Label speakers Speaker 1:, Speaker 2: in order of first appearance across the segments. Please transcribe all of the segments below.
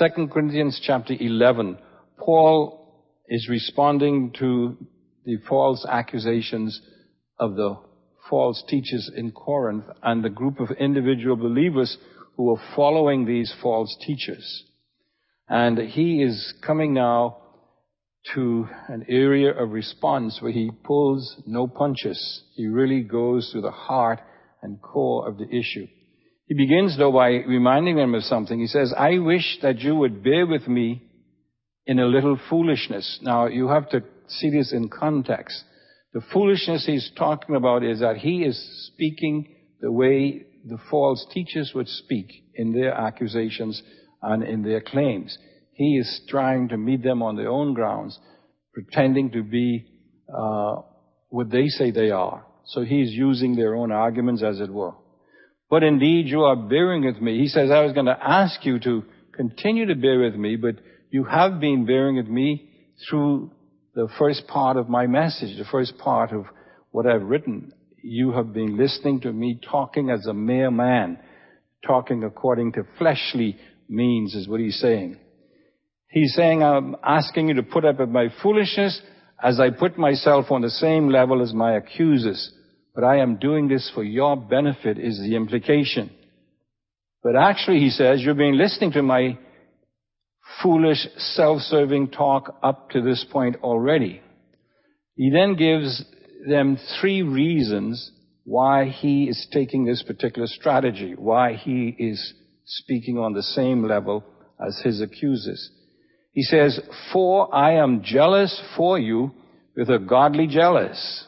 Speaker 1: 2 Corinthians chapter 11, Paul is responding to the false accusations of the false teachers in Corinth and the group of individual believers who are following these false teachers. And he is coming now to an area of response where he pulls no punches. He really goes to the heart and core of the issue. He begins though by reminding them of something. He says, I wish that you would bear with me in a little foolishness. Now you have to see this in context. The foolishness he's talking about is that he is speaking the way the false teachers would speak in their accusations and in their claims. He is trying to meet them on their own grounds, pretending to be uh, what they say they are. So he's using their own arguments, as it were. But indeed, you are bearing with me. He says, I was going to ask you to continue to bear with me, but you have been bearing with me through the first part of my message, the first part of what I've written. You have been listening to me talking as a mere man, talking according to fleshly means is what he's saying. He's saying, I'm asking you to put up with my foolishness as I put myself on the same level as my accusers. But I am doing this for your benefit is the implication. But actually, he says, you've been listening to my foolish, self-serving talk up to this point already. He then gives them three reasons why he is taking this particular strategy, why he is speaking on the same level as his accusers. He says, For I am jealous for you with a godly jealous,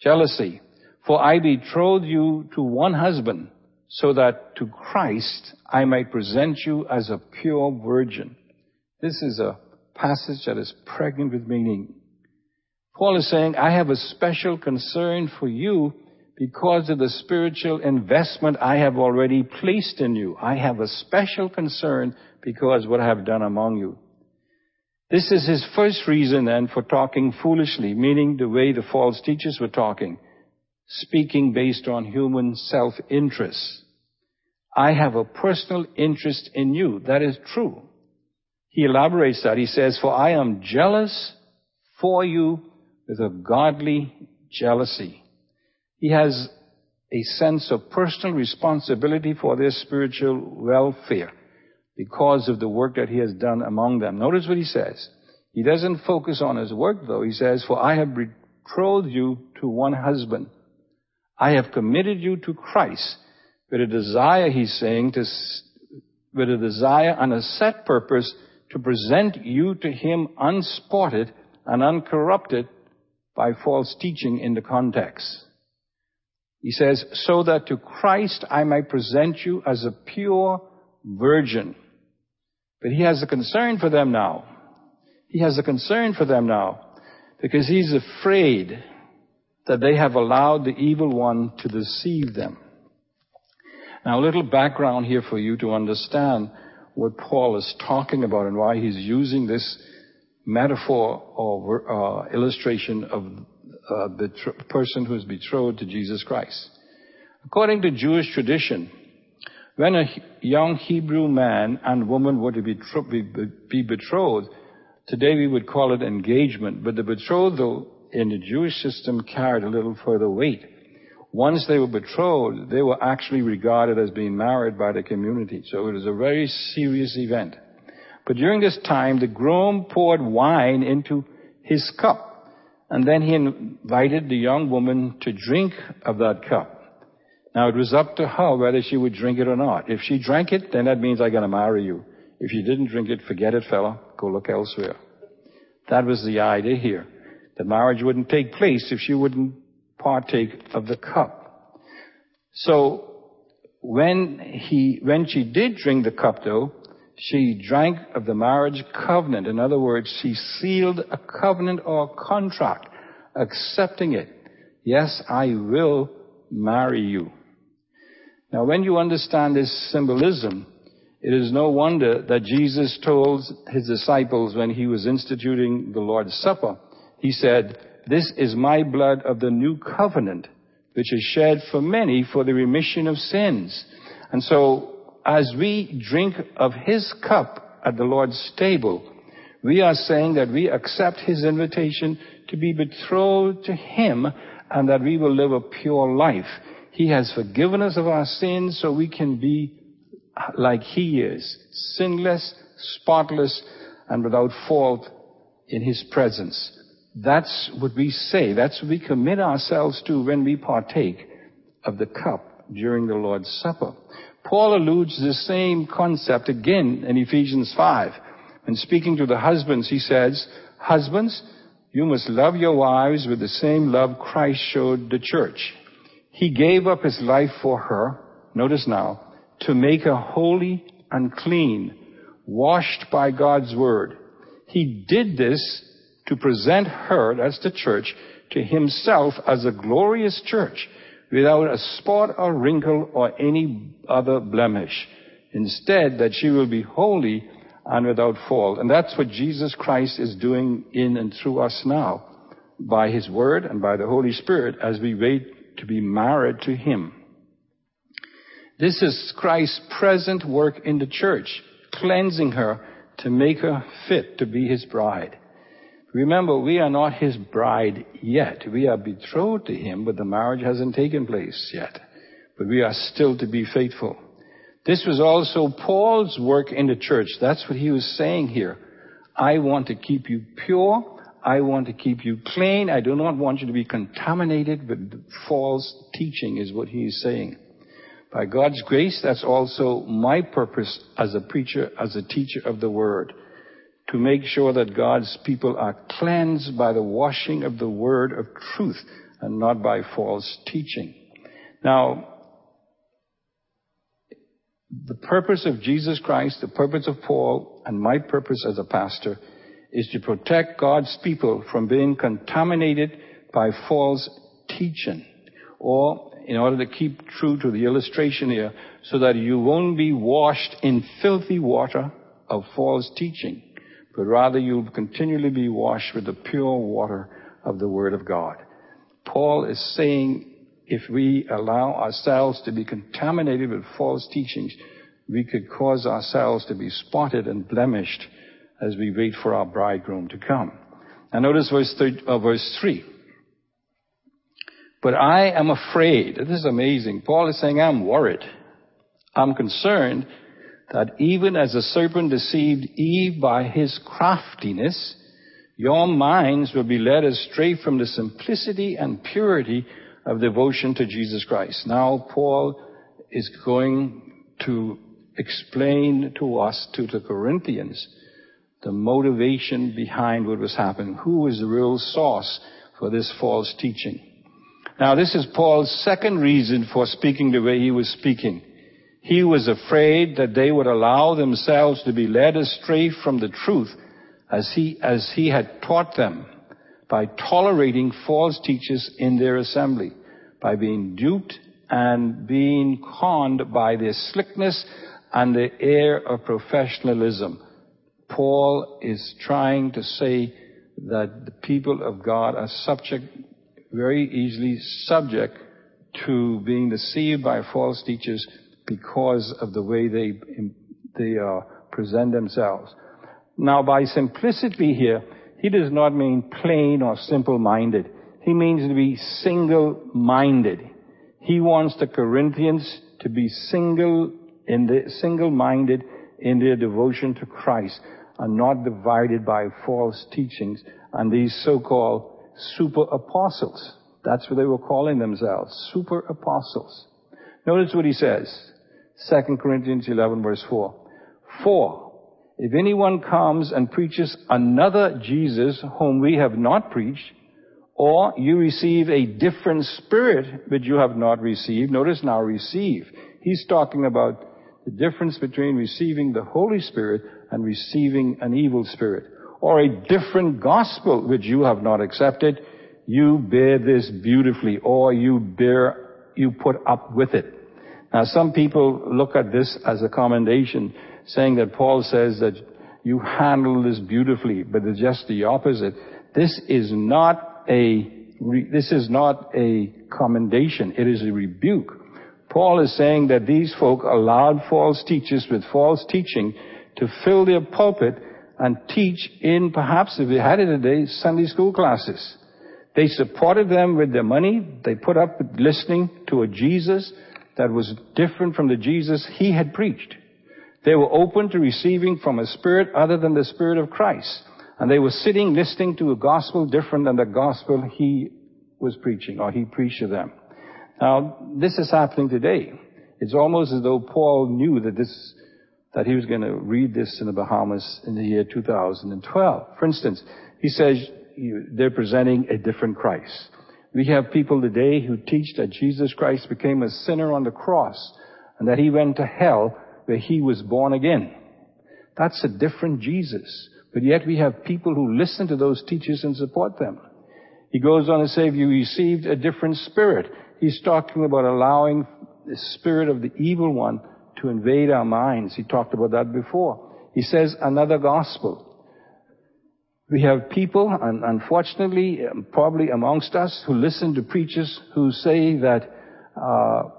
Speaker 1: jealousy. For I betrothed you to one husband, so that to Christ I might present you as a pure virgin. This is a passage that is pregnant with meaning. Paul is saying, I have a special concern for you because of the spiritual investment I have already placed in you. I have a special concern because what I have done among you. This is his first reason then for talking foolishly, meaning the way the false teachers were talking, speaking based on human self-interest. I have a personal interest in you. That is true. He elaborates that. He says, for I am jealous for you with a godly jealousy. He has a sense of personal responsibility for their spiritual welfare because of the work that he has done among them. Notice what he says. He doesn't focus on his work though. He says, for I have betrothed you to one husband. I have committed you to Christ with a desire, he's saying, to, with a desire and a set purpose to present you to him unspotted and uncorrupted by false teaching in the context. He says, so that to Christ I might present you as a pure virgin. But he has a concern for them now. He has a concern for them now because he's afraid that they have allowed the evil one to deceive them. Now a little background here for you to understand what Paul is talking about and why he's using this metaphor or uh, illustration of uh, the person who is betrothed to Jesus Christ. According to Jewish tradition, when a young Hebrew man and woman were to be, be betrothed, today we would call it engagement, but the betrothal in the Jewish system carried a little further weight. Once they were betrothed, they were actually regarded as being married by the community. So it was a very serious event. But during this time, the groom poured wine into his cup, and then he invited the young woman to drink of that cup. Now it was up to her whether she would drink it or not. If she drank it, then that means I'm going to marry you. If you didn't drink it, forget it, fella. Go look elsewhere. That was the idea here. The marriage wouldn't take place if she wouldn't partake of the cup. So when he, when she did drink the cup though, she drank of the marriage covenant. In other words, she sealed a covenant or a contract, accepting it. Yes, I will marry you. Now, when you understand this symbolism, it is no wonder that Jesus told his disciples when he was instituting the Lord's Supper, he said, This is my blood of the new covenant, which is shed for many for the remission of sins. And so, as we drink of his cup at the Lord's table. We are saying that we accept His invitation to be betrothed to Him and that we will live a pure life. He has forgiven us of our sins so we can be like He is, sinless, spotless, and without fault in His presence. That's what we say. That's what we commit ourselves to when we partake of the cup during the Lord's Supper. Paul alludes to the same concept again in Ephesians 5. When speaking to the husbands, he says, Husbands, you must love your wives with the same love Christ showed the church. He gave up his life for her, notice now, to make her holy and clean, washed by God's word. He did this to present her, that's the church, to himself as a glorious church without a spot or wrinkle or any other blemish. Instead, that she will be holy and without fault. And that's what Jesus Christ is doing in and through us now by His Word and by the Holy Spirit as we wait to be married to Him. This is Christ's present work in the church, cleansing her to make her fit to be His bride. Remember, we are not His bride yet. We are betrothed to Him, but the marriage hasn't taken place yet. But we are still to be faithful. This was also Paul's work in the church. That's what he was saying here. I want to keep you pure. I want to keep you clean. I do not want you to be contaminated with false teaching is what he is saying. By God's grace, that's also my purpose as a preacher, as a teacher of the word. To make sure that God's people are cleansed by the washing of the word of truth and not by false teaching. Now, the purpose of Jesus Christ, the purpose of Paul, and my purpose as a pastor is to protect God's people from being contaminated by false teaching. Or, in order to keep true to the illustration here, so that you won't be washed in filthy water of false teaching, but rather you'll continually be washed with the pure water of the Word of God. Paul is saying if we allow ourselves to be contaminated with false teachings, we could cause ourselves to be spotted and blemished as we wait for our bridegroom to come. Now notice verse, uh, verse 3. But I am afraid. This is amazing. Paul is saying, I'm worried. I'm concerned that even as the serpent deceived Eve by his craftiness, your minds will be led astray from the simplicity and purity of devotion to Jesus Christ. Now Paul is going to explain to us, to the Corinthians, the motivation behind what was happening. Who was the real source for this false teaching? Now this is Paul's second reason for speaking the way he was speaking. He was afraid that they would allow themselves to be led astray from the truth as he, as he had taught them by tolerating false teachers in their assembly, by being duped and being conned by their slickness and the air of professionalism. Paul is trying to say that the people of God are subject, very easily subject to being deceived by false teachers because of the way they, they uh, present themselves. Now by simplicity here, he does not mean plain or simple-minded. He means to be single-minded. He wants the Corinthians to be single in the single-minded in their devotion to Christ and not divided by false teachings and these so-called super apostles. That's what they were calling themselves, super apostles. Notice what he says. 2 Corinthians 11 verse 4. For if anyone comes and preaches another Jesus whom we have not preached, or you receive a different spirit which you have not received, notice now receive. He's talking about the difference between receiving the Holy Spirit and receiving an evil spirit. Or a different gospel which you have not accepted, you bear this beautifully, or you bear, you put up with it. Now some people look at this as a commendation saying that Paul says that you handle this beautifully, but it's just the opposite. This is not a, this is not a commendation. It is a rebuke. Paul is saying that these folk allowed false teachers with false teaching to fill their pulpit and teach in perhaps, if they had it today, Sunday school classes. They supported them with their money. They put up with listening to a Jesus that was different from the Jesus he had preached. They were open to receiving from a spirit other than the spirit of Christ. And they were sitting listening to a gospel different than the gospel he was preaching or he preached to them. Now, this is happening today. It's almost as though Paul knew that this, that he was going to read this in the Bahamas in the year 2012. For instance, he says they're presenting a different Christ. We have people today who teach that Jesus Christ became a sinner on the cross and that he went to hell where he was born again. That's a different Jesus. But yet we have people who listen to those teachers and support them. He goes on to say, you received a different spirit. He's talking about allowing the spirit of the evil one to invade our minds. He talked about that before. He says another gospel. We have people, and unfortunately, um, probably amongst us, who listen to preachers who say that uh,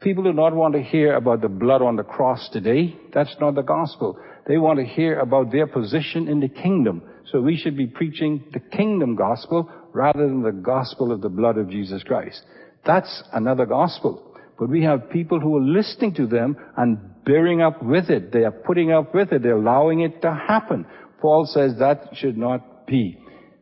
Speaker 1: people do not want to hear about the blood on the cross today. That's not the gospel. They want to hear about their position in the kingdom. So we should be preaching the kingdom gospel rather than the gospel of the blood of Jesus Christ. That's another gospel. But we have people who are listening to them and bearing up with it. They are putting up with it. They're allowing it to happen. Paul says that should not be.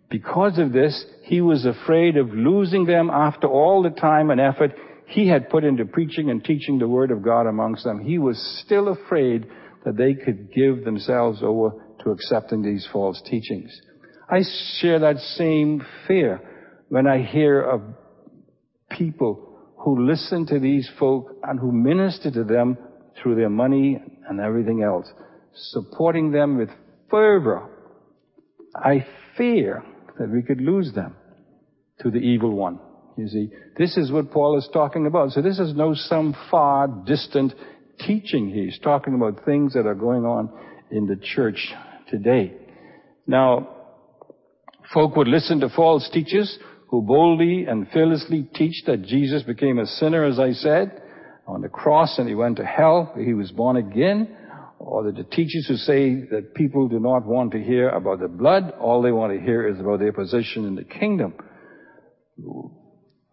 Speaker 1: Because of this, he was afraid of losing them after all the time and effort he had put into preaching and teaching the word of God amongst them. He was still afraid that they could give themselves over to accepting these false teachings. I share that same fear when I hear of people who listen to these folk and who minister to them through their money and everything else, supporting them with fervor. I fear that we could lose them to the evil one. You see, this is what Paul is talking about. So this is no some far distant teaching. He's talking about things that are going on in the church today. Now, folk would listen to false teachers who boldly and fearlessly teach that Jesus became a sinner, as I said, on the cross and he went to hell, he was born again, or the teachers who say that people do not want to hear about the blood, all they want to hear is about their position in the kingdom.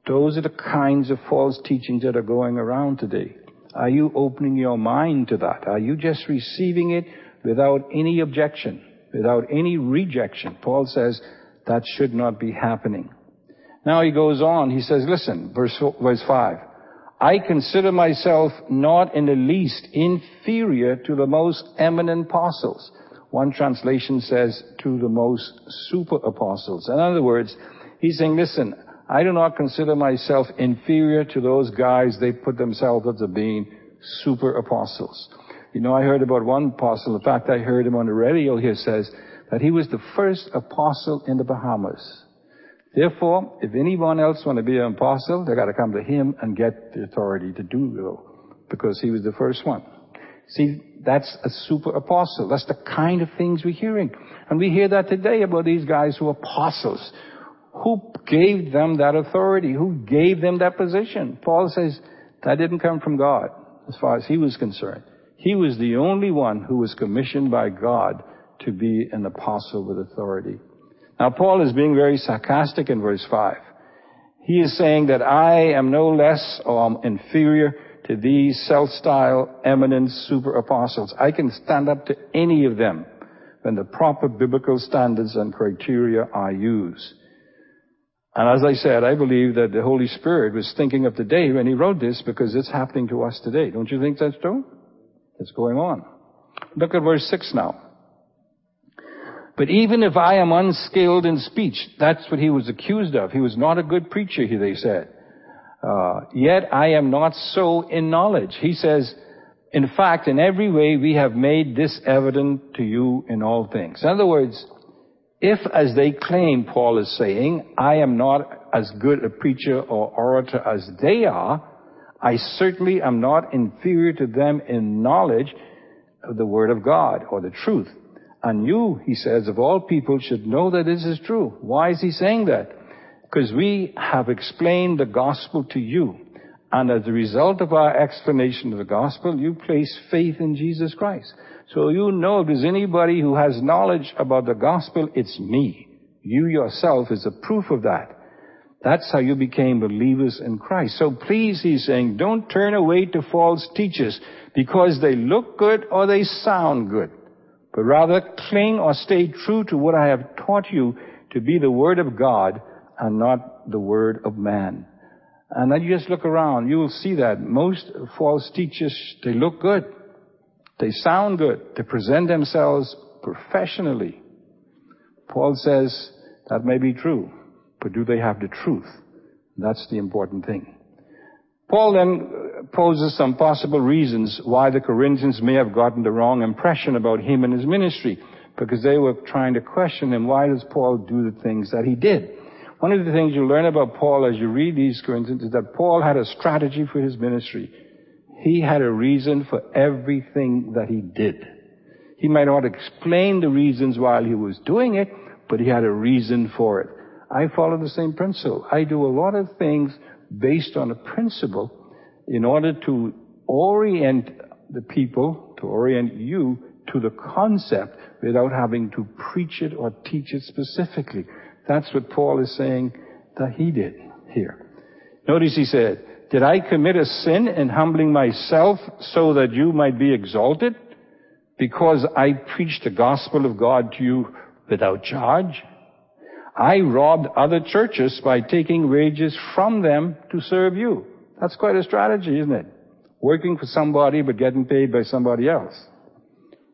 Speaker 1: Those are the kinds of false teachings that are going around today. Are you opening your mind to that? Are you just receiving it without any objection, without any rejection? Paul says that should not be happening. Now he goes on, he says, listen, verse, verse 5. I consider myself not in the least inferior to the most eminent apostles. One translation says to the most super apostles. In other words, he's saying, listen, I do not consider myself inferior to those guys they put themselves as being super apostles. You know, I heard about one apostle. In fact, I heard him on the radio here says that he was the first apostle in the Bahamas. Therefore, if anyone else want to be an apostle, they got to come to him and get the authority to do so, because he was the first one. See, that's a super apostle. That's the kind of things we're hearing. And we hear that today about these guys who are apostles. Who gave them that authority? Who gave them that position? Paul says that didn't come from God, as far as he was concerned. He was the only one who was commissioned by God to be an apostle with authority. Now Paul is being very sarcastic in verse 5. He is saying that I am no less or am inferior to these self-styled eminent super apostles. I can stand up to any of them when the proper biblical standards and criteria are used. And as I said, I believe that the Holy Spirit was thinking of the day when he wrote this because it's happening to us today. Don't you think that's true? It's going on. Look at verse 6 now. But even if I am unskilled in speech, that's what he was accused of. He was not a good preacher, they said. Uh, yet I am not so in knowledge. He says, in fact, in every way we have made this evident to you in all things. In other words, if, as they claim, Paul is saying, I am not as good a preacher or orator as they are, I certainly am not inferior to them in knowledge of the Word of God or the truth. And you, he says, of all people should know that this is true. Why is he saying that? Because we have explained the gospel to you. And as a result of our explanation of the gospel, you place faith in Jesus Christ. So you know if there's anybody who has knowledge about the gospel, it's me. You yourself is a proof of that. That's how you became believers in Christ. So please, he's saying, don't turn away to false teachers because they look good or they sound good, but rather cling or stay true to what I have taught you to be the Word of God and not the Word of man. And then you just look around, you will see that most false teachers, they look good. They sound good. They present themselves professionally. Paul says that may be true, but do they have the truth? That's the important thing. Paul then poses some possible reasons why the Corinthians may have gotten the wrong impression about him and his ministry, because they were trying to question him, why does Paul do the things that he did? One of the things you learn about Paul as you read these Corinthians is that Paul had a strategy for his ministry. He had a reason for everything that he did. He might not explain the reasons while he was doing it, but he had a reason for it. I follow the same principle. I do a lot of things based on a principle in order to orient the people, to orient you to the concept without having to preach it or teach it specifically. That's what Paul is saying that he did here. Notice he said, did I commit a sin in humbling myself so that you might be exalted? Because I preached the gospel of God to you without charge? I robbed other churches by taking wages from them to serve you. That's quite a strategy, isn't it? Working for somebody but getting paid by somebody else.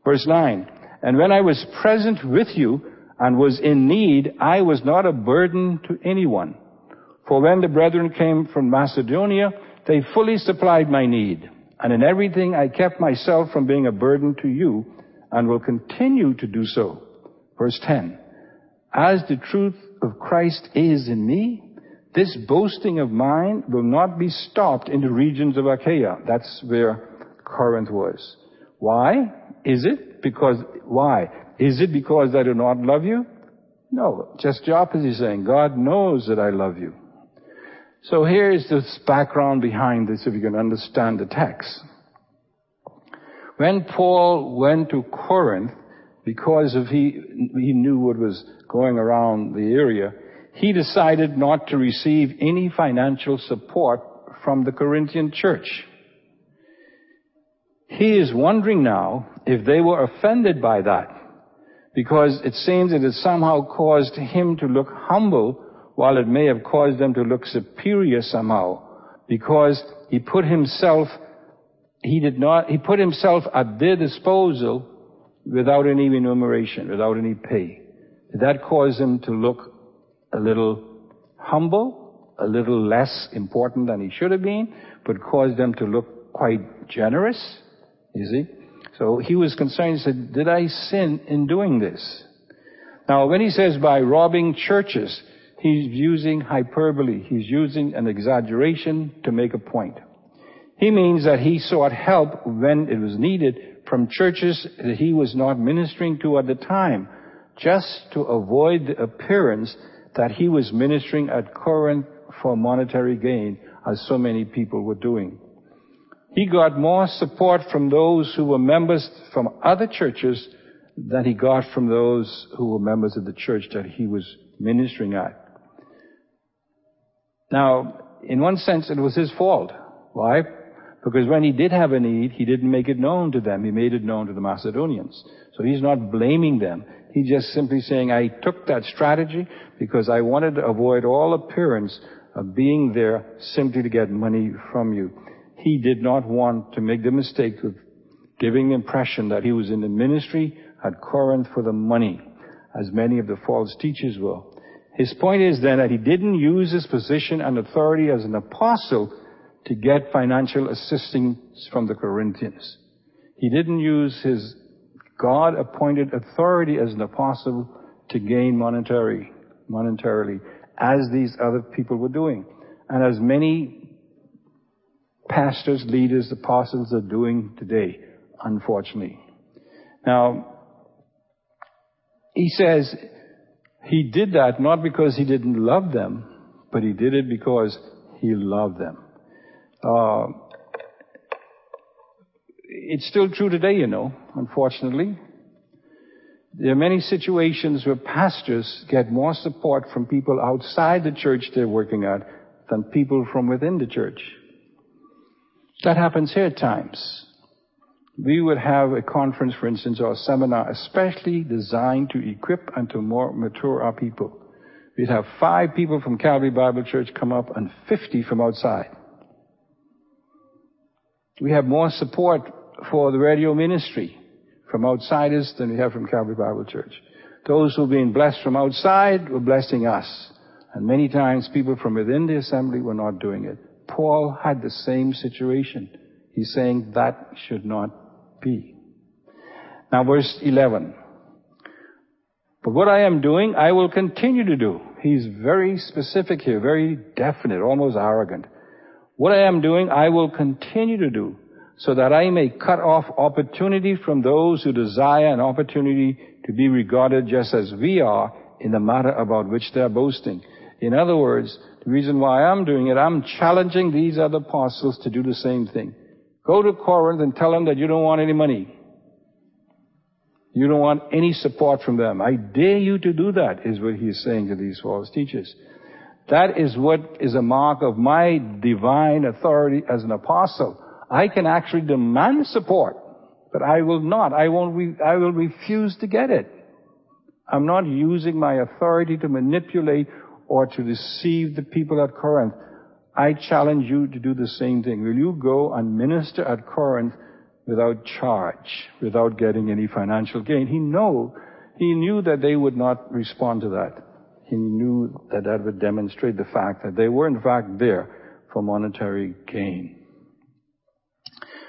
Speaker 1: Verse 9. And when I was present with you and was in need, I was not a burden to anyone for when the brethren came from Macedonia, they fully supplied my need. And in everything I kept myself from being a burden to you and will continue to do so. Verse 10. As the truth of Christ is in me, this boasting of mine will not be stopped in the regions of Achaia. That's where Corinth was. Why? Is it because, why? Is it because I do not love you? No, just the opposite saying, God knows that I love you. So here is this background behind this if you can understand the text. When Paul went to Corinth, because of he, he knew what was going around the area, he decided not to receive any financial support from the Corinthian church. He is wondering now if they were offended by that, because it seems that it somehow caused him to look humble while it may have caused them to look superior somehow, because he put himself, he did not, he put himself at their disposal without any remuneration, without any pay. That cause him to look a little humble, a little less important than he should have been, but caused them to look quite generous? You see? So he was concerned, he said, did I sin in doing this? Now when he says by robbing churches, He's using hyperbole. He's using an exaggeration to make a point. He means that he sought help when it was needed from churches that he was not ministering to at the time, just to avoid the appearance that he was ministering at Corinth for monetary gain, as so many people were doing. He got more support from those who were members from other churches than he got from those who were members of the church that he was ministering at. Now, in one sense, it was his fault. Why? Because when he did have a need, he didn't make it known to them. He made it known to the Macedonians. So he's not blaming them. He's just simply saying, I took that strategy because I wanted to avoid all appearance of being there simply to get money from you. He did not want to make the mistake of giving the impression that he was in the ministry at Corinth for the money, as many of the false teachers were. His point is then that he didn't use his position and authority as an apostle to get financial assistance from the Corinthians. He didn't use his God appointed authority as an apostle to gain monetary, monetarily, as these other people were doing. And as many pastors, leaders, apostles are doing today, unfortunately. Now, he says, he did that not because he didn't love them, but he did it because he loved them. Uh, it's still true today, you know, unfortunately. There are many situations where pastors get more support from people outside the church they're working at than people from within the church. That happens here at times. We would have a conference, for instance, or a seminar especially designed to equip and to more mature our people. We'd have five people from Calvary Bible Church come up and 50 from outside. We have more support for the radio ministry from outsiders than we have from Calvary Bible Church. Those who've been blessed from outside were blessing us. And many times people from within the assembly were not doing it. Paul had the same situation. He's saying that should not be. Now verse 11. But what I am doing, I will continue to do. He's very specific here, very definite, almost arrogant. What I am doing, I will continue to do, so that I may cut off opportunity from those who desire an opportunity to be regarded just as we are in the matter about which they are boasting. In other words, the reason why I'm doing it, I'm challenging these other apostles to do the same thing. Go to Corinth and tell them that you don't want any money. You don't want any support from them. I dare you to do that, is what he's saying to these false teachers. That is what is a mark of my divine authority as an apostle. I can actually demand support, but I will not. I won't, re- I will refuse to get it. I'm not using my authority to manipulate or to deceive the people at Corinth. I challenge you to do the same thing. Will you go and minister at Corinth without charge, without getting any financial gain? He know, he knew that they would not respond to that. He knew that that would demonstrate the fact that they were in fact there for monetary gain.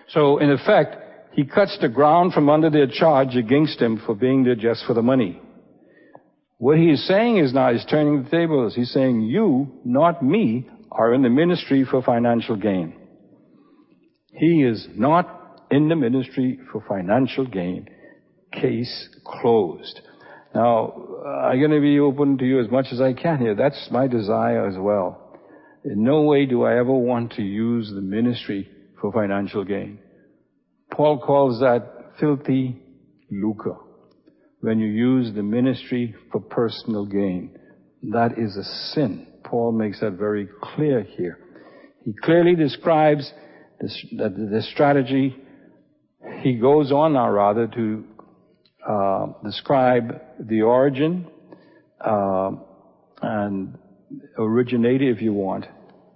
Speaker 1: So in effect, he cuts the ground from under their charge against him for being there just for the money. What he is saying is now, he's turning the tables. He's saying, you, not me, are in the ministry for financial gain. He is not in the ministry for financial gain. Case closed. Now, I'm going to be open to you as much as I can here. That's my desire as well. In no way do I ever want to use the ministry for financial gain. Paul calls that filthy lucre. When you use the ministry for personal gain. That is a sin. Paul makes that very clear here. He clearly describes this, the strategy. He goes on now rather to uh, describe the origin uh, and originator, if you want,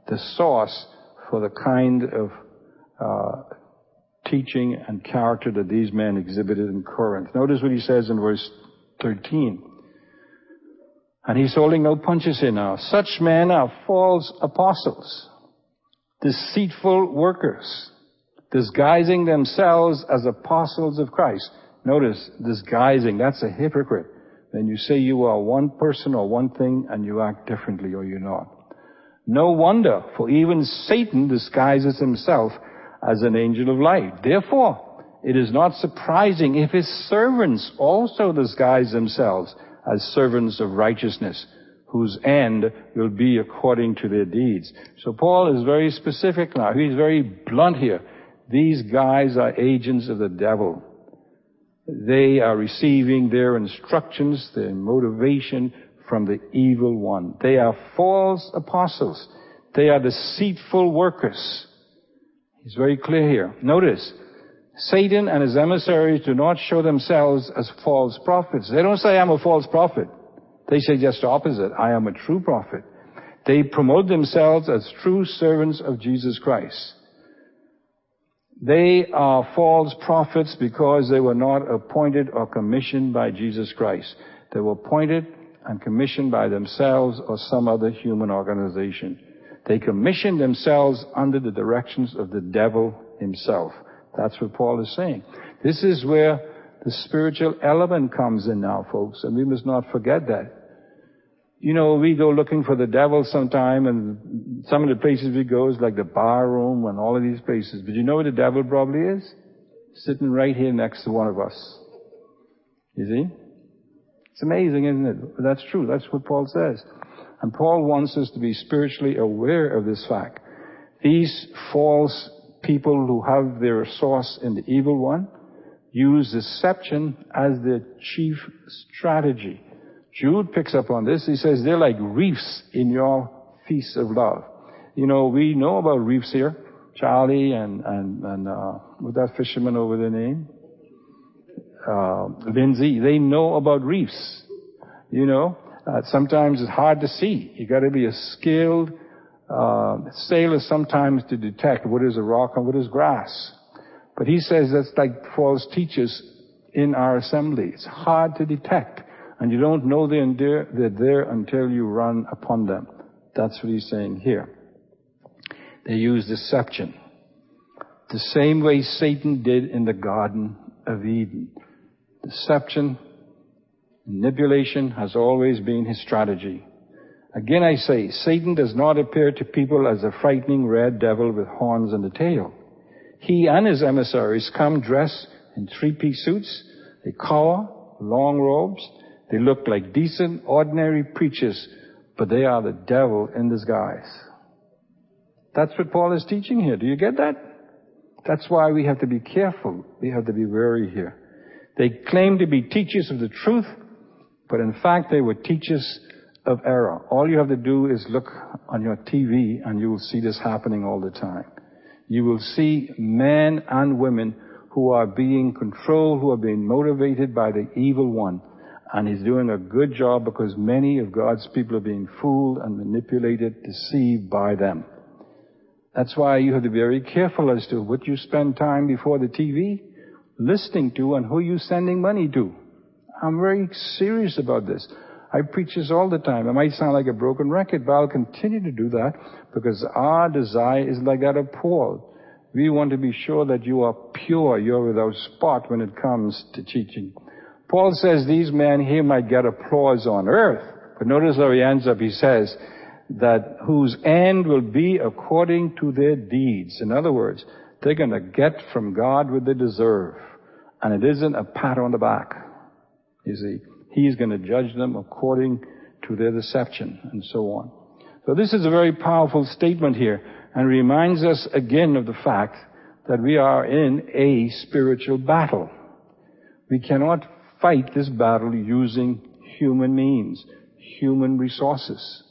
Speaker 1: the source for the kind of uh, teaching and character that these men exhibited in Corinth. Notice what he says in verse 13. And he's holding no punches here now. Such men are false apostles, deceitful workers, disguising themselves as apostles of Christ. Notice, disguising, that's a hypocrite. When you say you are one person or one thing and you act differently or you're not. No wonder, for even Satan disguises himself as an angel of light. Therefore, it is not surprising if his servants also disguise themselves as servants of righteousness, whose end will be according to their deeds. So Paul is very specific now. He's very blunt here. These guys are agents of the devil. They are receiving their instructions, their motivation from the evil one. They are false apostles. They are deceitful workers. He's very clear here. Notice, Satan and his emissaries do not show themselves as false prophets. They don't say, I'm a false prophet. They say just the opposite. I am a true prophet. They promote themselves as true servants of Jesus Christ. They are false prophets because they were not appointed or commissioned by Jesus Christ. They were appointed and commissioned by themselves or some other human organization. They commissioned themselves under the directions of the devil himself. That's what Paul is saying. This is where the spiritual element comes in now, folks, and we must not forget that. You know, we go looking for the devil sometime, and some of the places we go is like the bar room and all of these places. But you know where the devil probably is? Sitting right here next to one of us. You see? It's amazing, isn't it? But that's true. That's what Paul says. And Paul wants us to be spiritually aware of this fact. These false people who have their source in the evil one use deception as their chief strategy. Jude picks up on this. He says they're like reefs in your feast of love. You know, we know about reefs here. Charlie and, and, and, uh, with that fisherman over the name? Uh, Lindsay. They know about reefs. You know, uh, sometimes it's hard to see. You gotta be a skilled, uh, sailor sometimes to detect what is a rock and what is grass. But he says that's like false teachers in our assembly. It's hard to detect. And you don't know they're there until you run upon them. That's what he's saying here. They use deception. The same way Satan did in the Garden of Eden. Deception, manipulation has always been his strategy. Again I say, Satan does not appear to people as a frightening red devil with horns and a tail. He and his emissaries come dressed in three-piece suits. a collar, long robes. They look like decent, ordinary preachers, but they are the devil in disguise. That's what Paul is teaching here. Do you get that? That's why we have to be careful. We have to be wary here. They claim to be teachers of the truth, but in fact they were teachers of error. All you have to do is look on your TV and you will see this happening all the time. You will see men and women who are being controlled, who are being motivated by the evil one. And he's doing a good job because many of God's people are being fooled and manipulated, deceived by them. That's why you have to be very careful as to what you spend time before the TV listening to and who you're sending money to. I'm very serious about this. I preach this all the time. It might sound like a broken record, but I'll continue to do that because our desire is like that of Paul. We want to be sure that you are pure, you're without spot when it comes to teaching. Paul says these men here might get applause on earth, but notice how he ends up. He says, that whose end will be according to their deeds. In other words, they're going to get from God what they deserve. And it isn't a pat on the back. You see, He's going to judge them according to their deception and so on. So this is a very powerful statement here and reminds us again of the fact that we are in a spiritual battle. We cannot fight this battle using human means, human resources.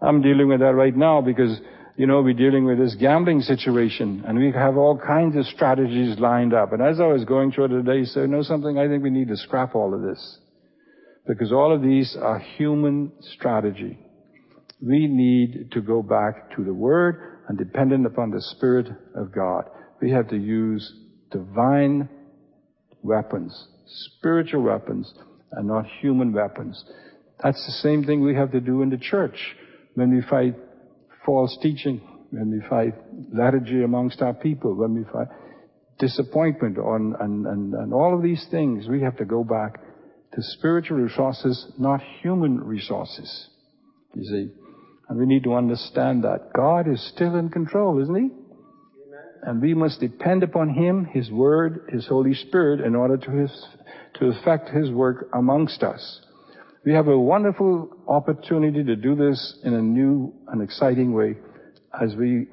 Speaker 1: I'm dealing with that right now because, you know, we're dealing with this gambling situation and we have all kinds of strategies lined up. And as I was going through it today, so you know something, I think we need to scrap all of this. Because all of these are human strategy. We need to go back to the Word and dependent upon the Spirit of God. We have to use divine weapons, spiritual weapons, and not human weapons. That's the same thing we have to do in the church when we fight false teaching, when we fight lethargy amongst our people, when we fight disappointment on, and, and, and all of these things, we have to go back to spiritual resources, not human resources. You see? And we need to understand that. God is still in control, isn't He? Amen. And we must depend upon Him, His Word, His Holy Spirit in order to, his, to effect His work amongst us. We have a wonderful opportunity to do this in a new and exciting way as we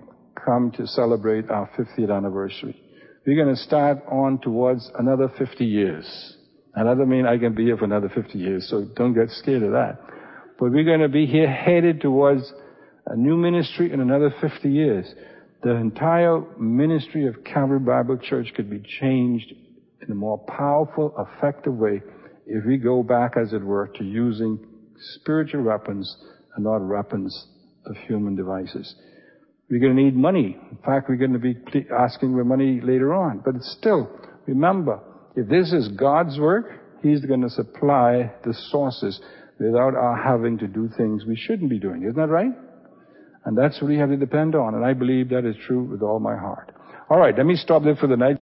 Speaker 1: come to celebrate our 50th anniversary. We're going to start on towards another 50 years. And that doesn't mean I can be here for another 50 years, so don't get scared of that. But we're going to be here headed towards a new ministry in another 50 years. The entire ministry of Calvary Bible Church could be changed in a more powerful, effective way if we go back, as it were, to using spiritual weapons and not weapons of human devices. We're going to need money. In fact, we're going to be asking for money later on. But still, remember, if this is God's work, He's going to supply the sources without our having to do things we shouldn't be doing. Isn't that right? And that's what we have to depend on. And I believe that is true with all my heart. All right, let me stop there for the night.